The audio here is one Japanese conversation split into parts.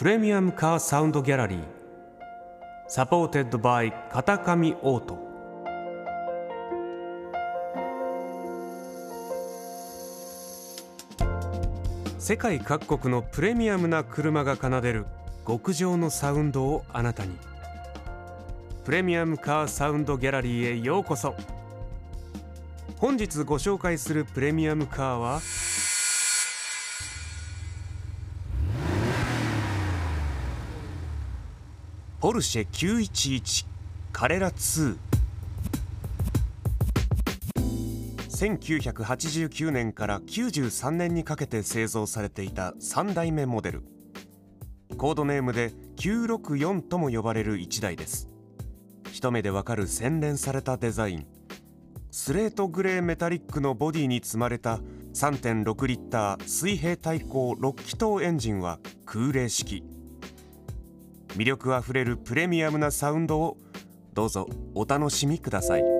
プレミアムカーサウンドギャラリー supported by 片上オート世界各国のプレミアムな車が奏でる極上のサウンドをあなたにプレミアムカーサウンドギャラリーへようこそ本日ご紹介するプレミアムカーはポルシェ911カレラ2 1989年から93年にかけて製造されていた3代目モデル。コードネームで964とも呼ばれる1台です。一目でわかる洗練されたデザイン。スレートグレーメタリックのボディに積まれた3.6リッター水平対向6気筒エンジンは空冷式。魅力あふれるプレミアムなサウンドをどうぞお楽しみください。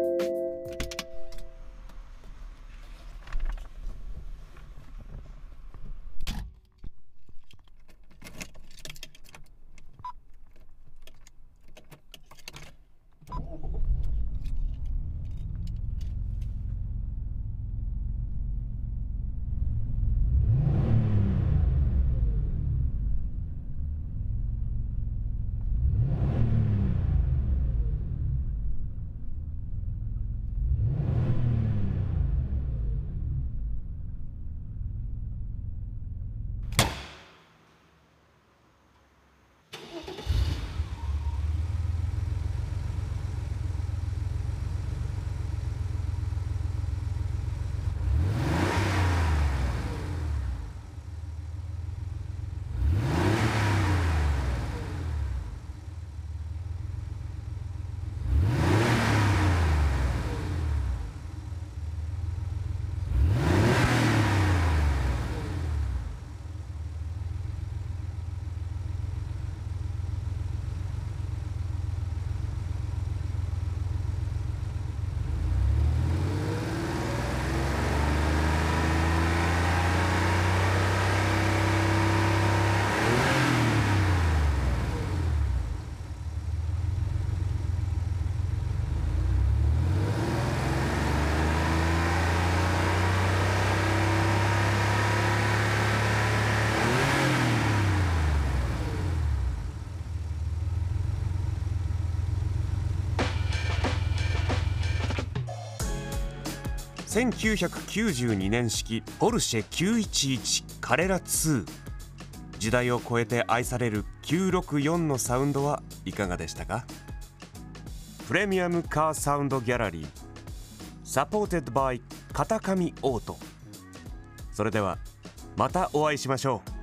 1992年式ポルシェ911カレラ2時代を超えて愛される964のサウンドはいかがでしたか？プレミアムカーサウンドギャラリー supported by 片上オート。それではまたお会いしましょう。